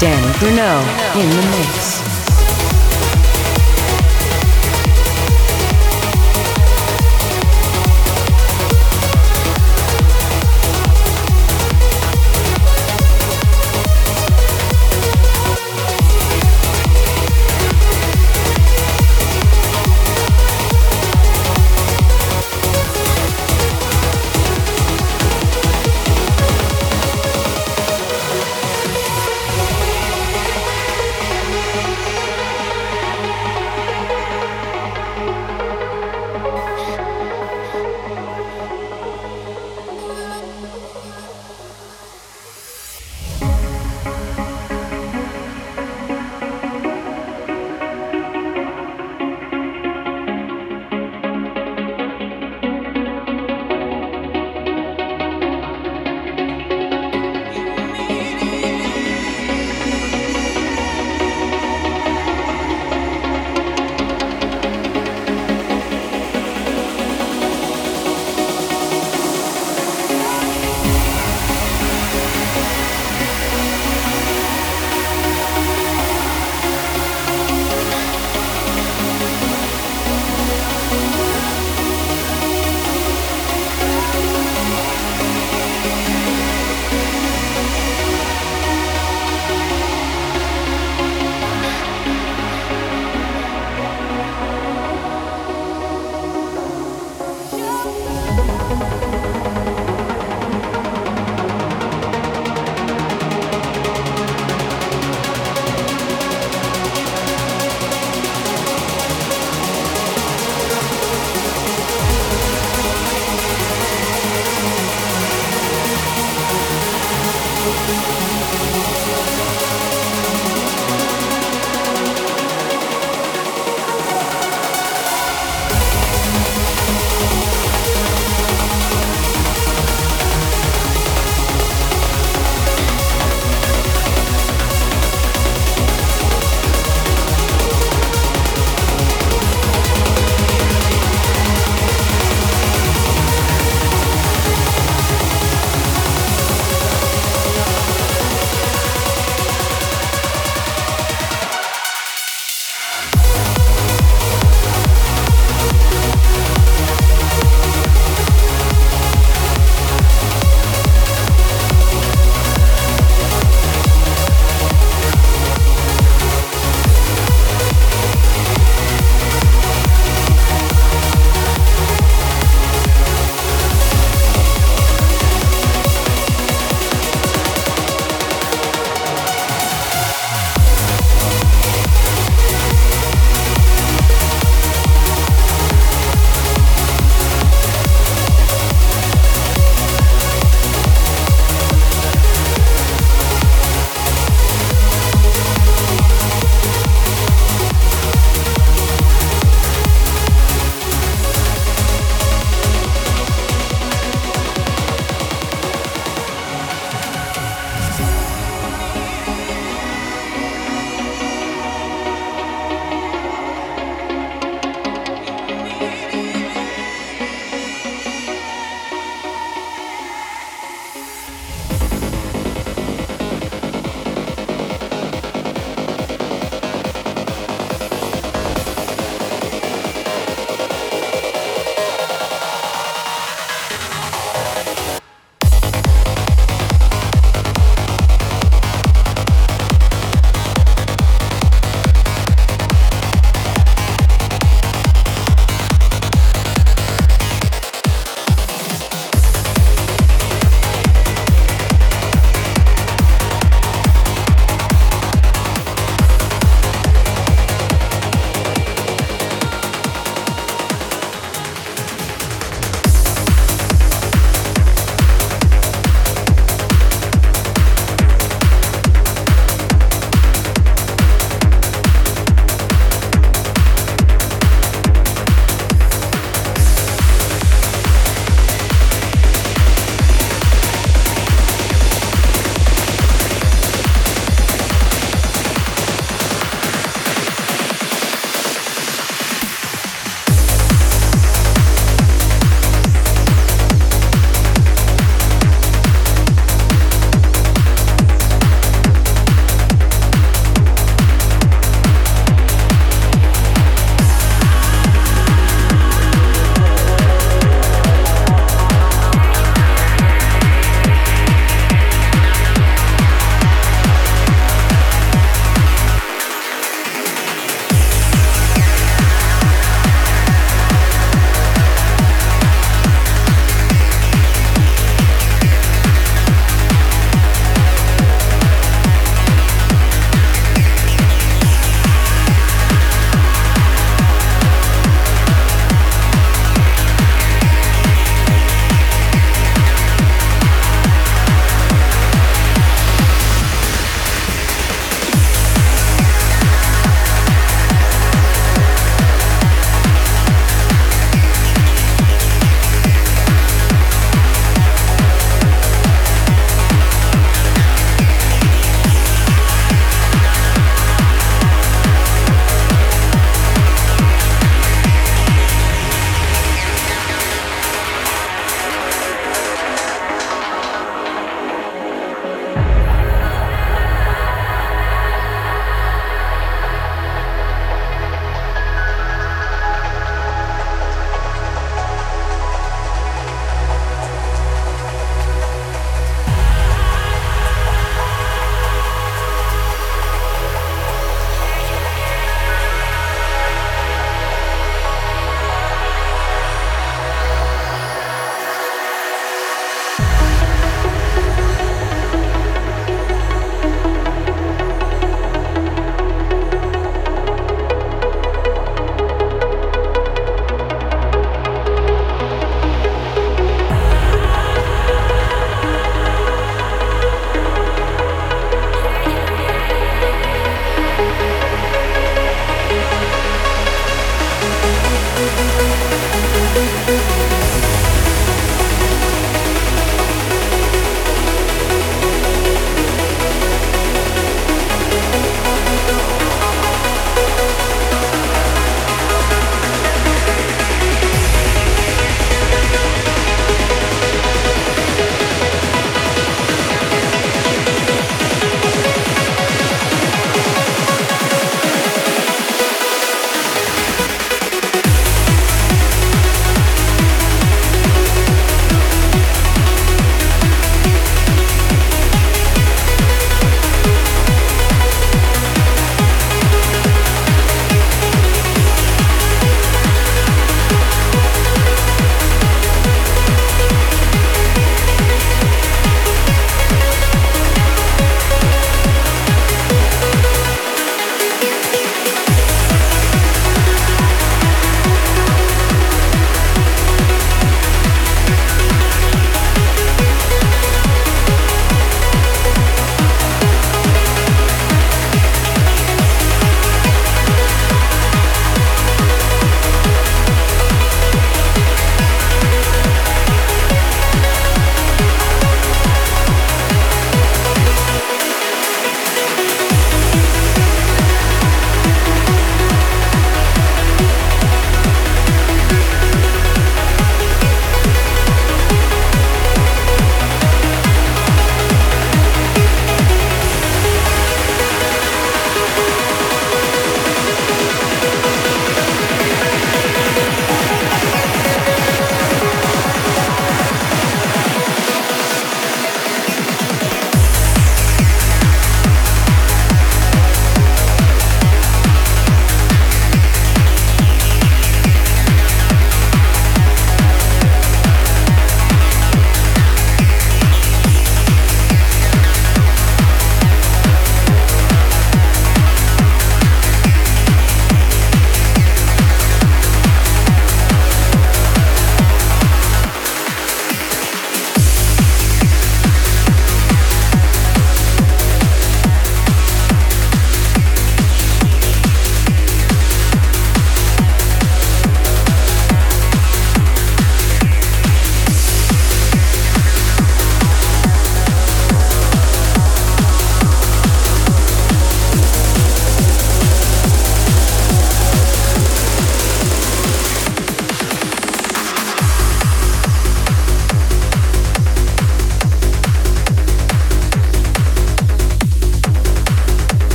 Danny Grunow in the mix.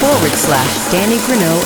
Forward slash Danny Grunow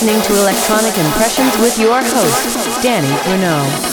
listening to Electronic Impressions with your host, Danny Grunow.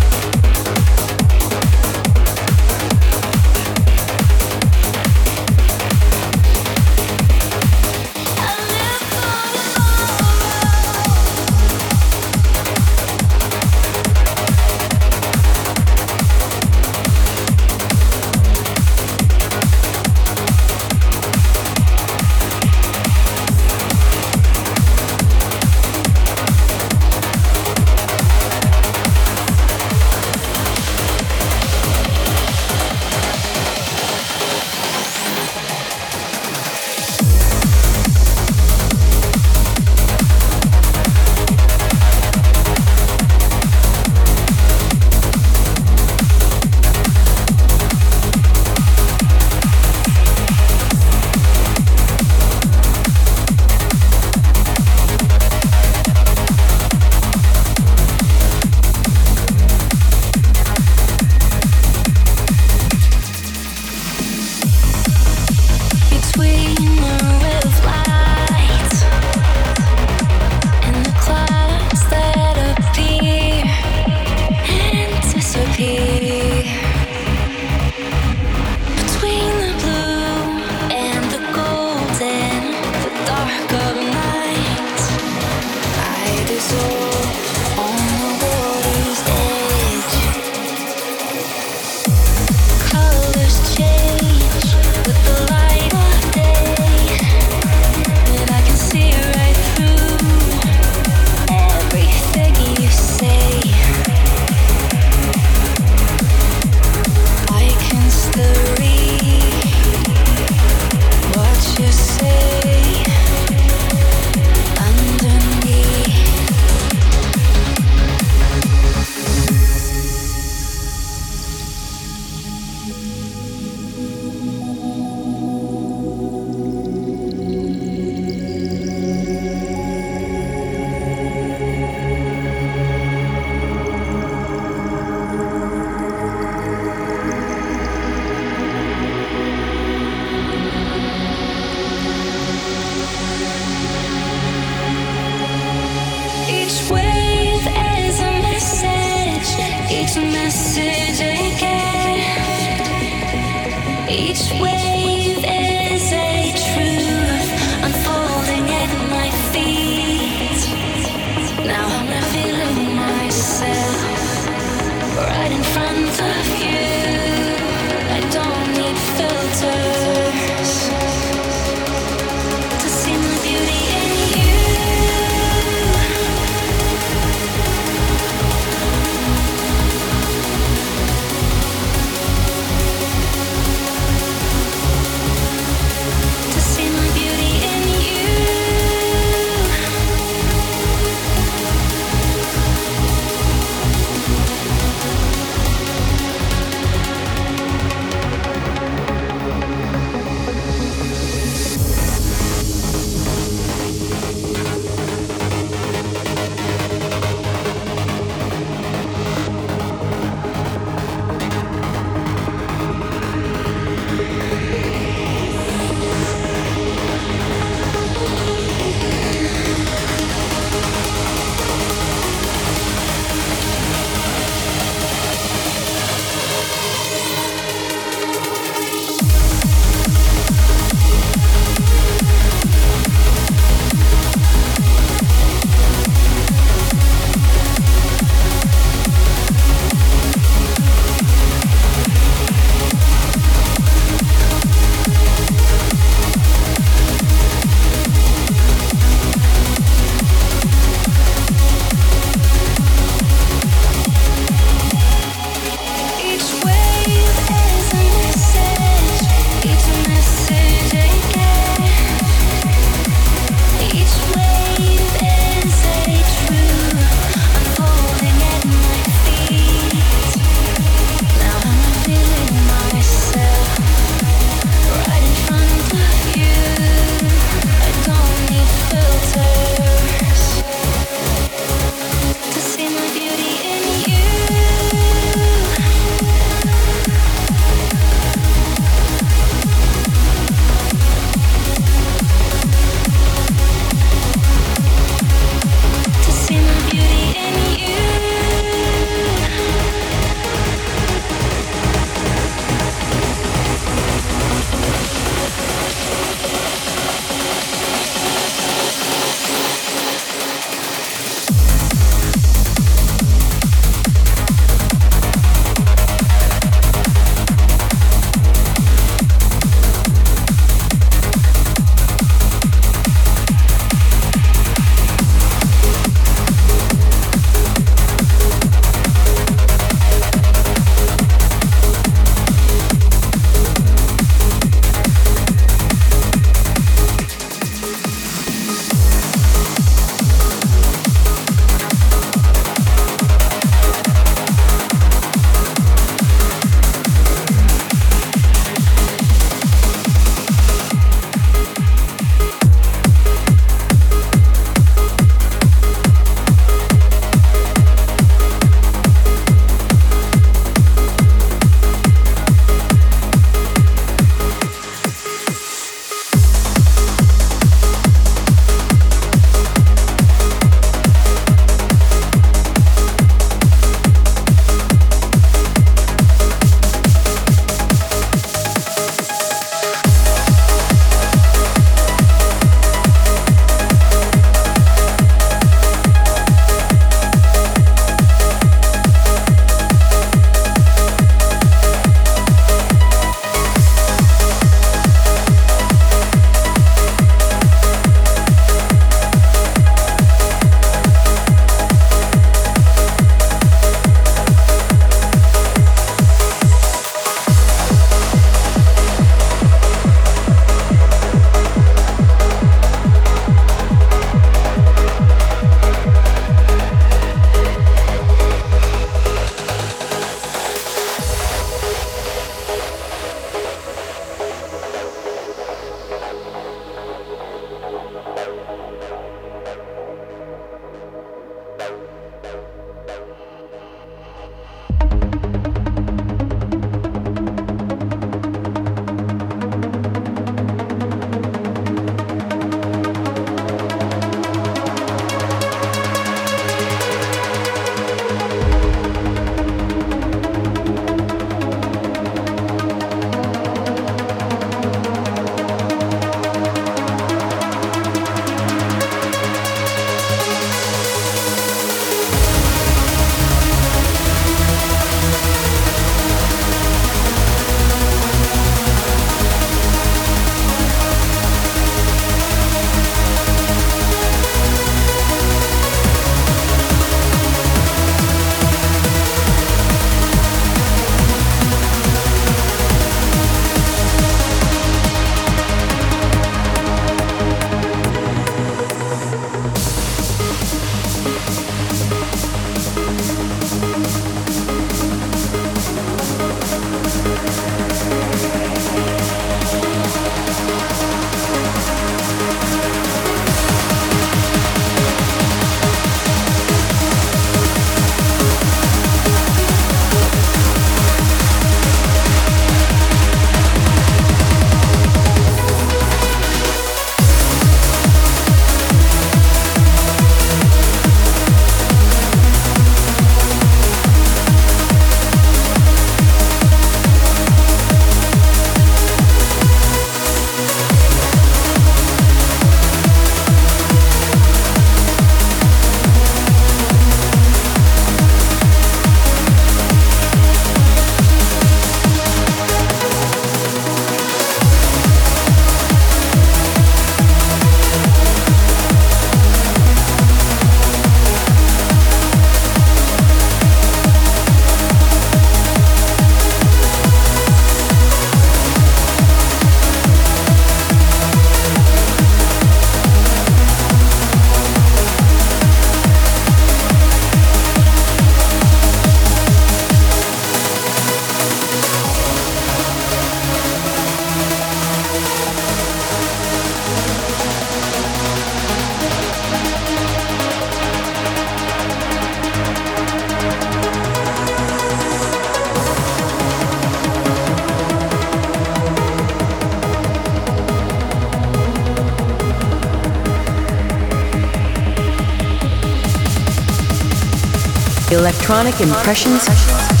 Electronic Impressions.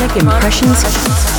Impressions.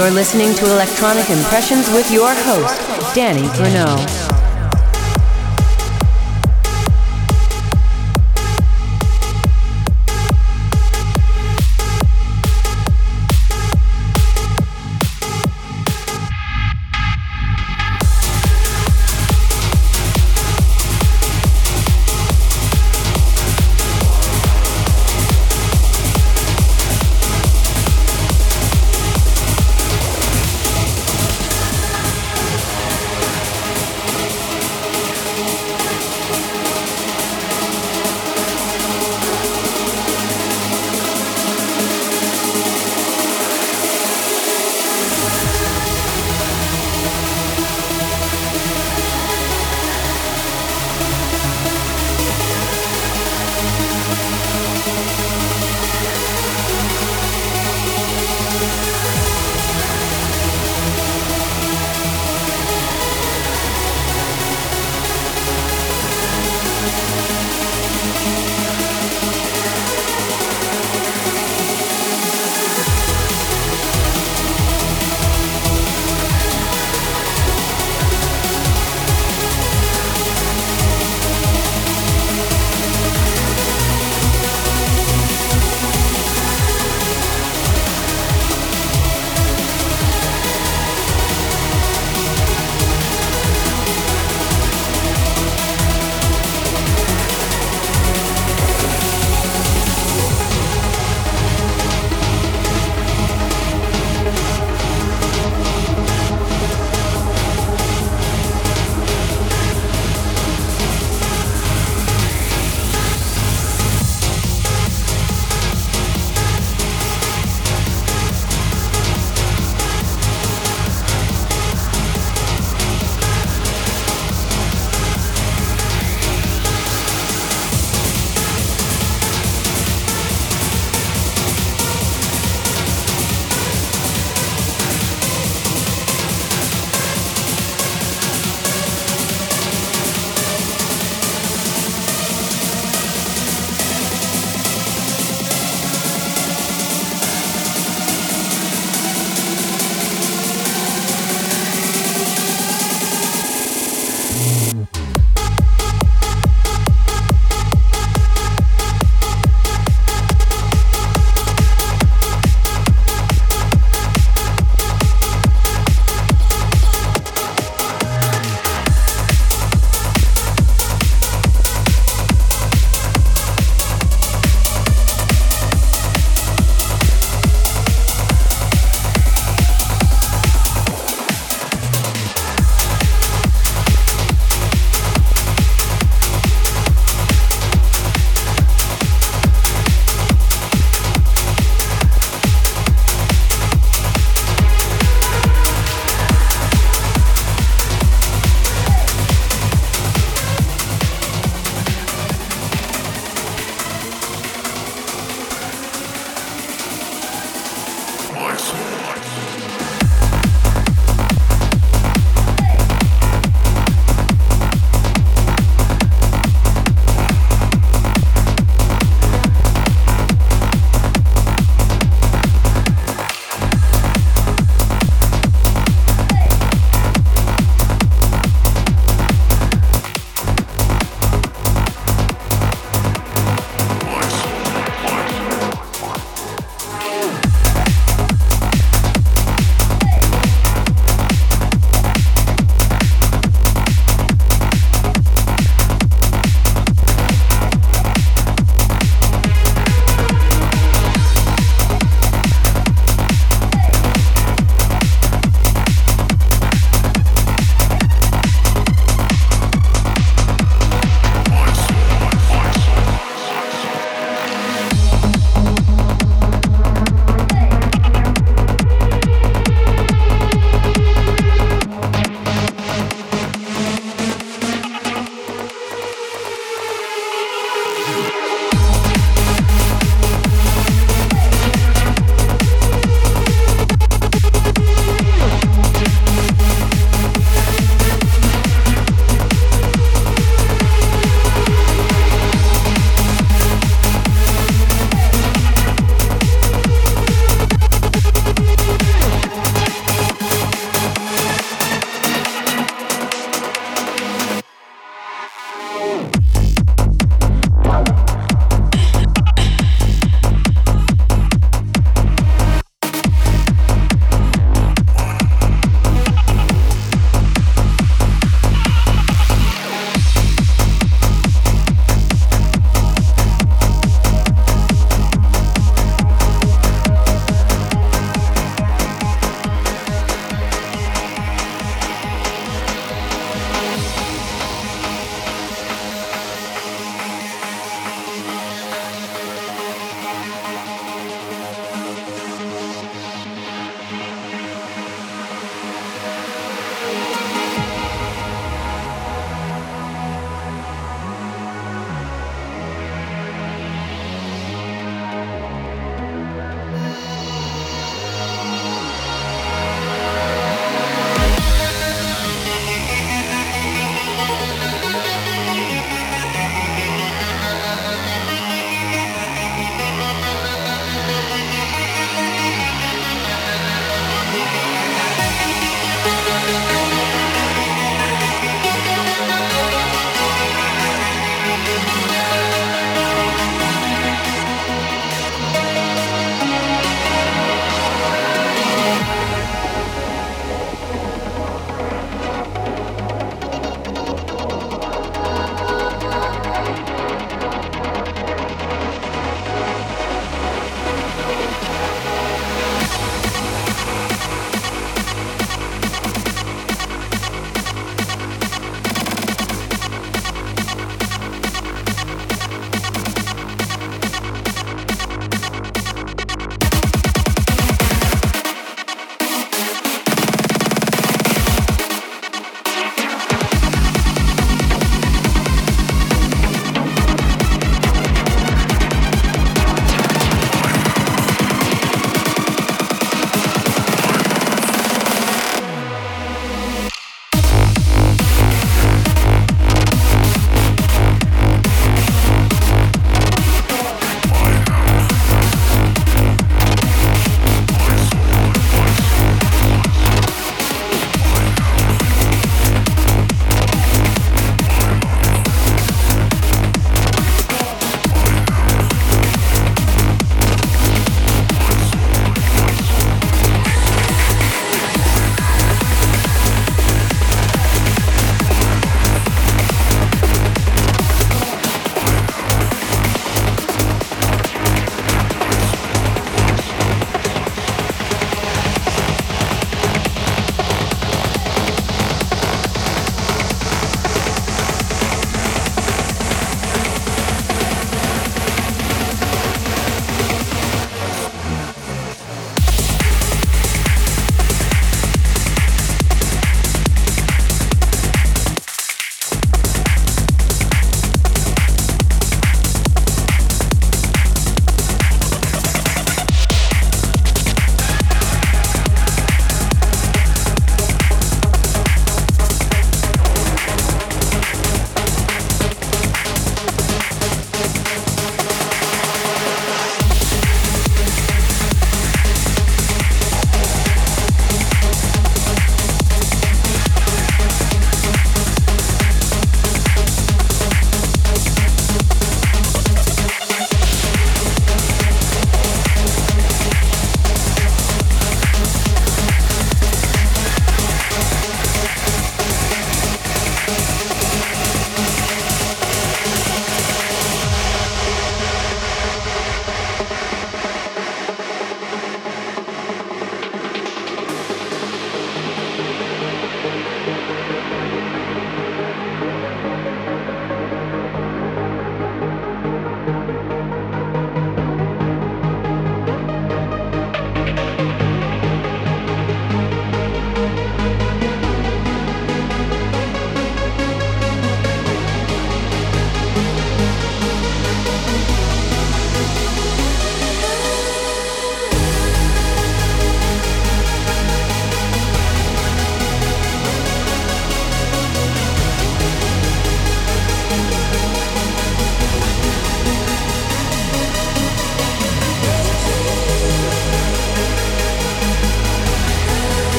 You're listening to Electronic Impressions with your host, Danny Grunow.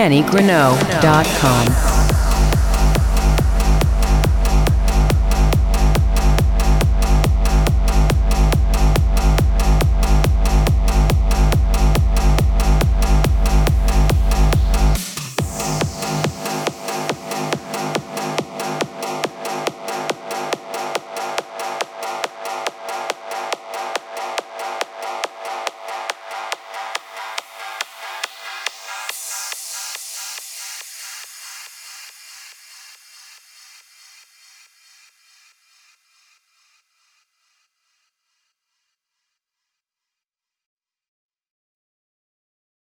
DannyGrunow.com.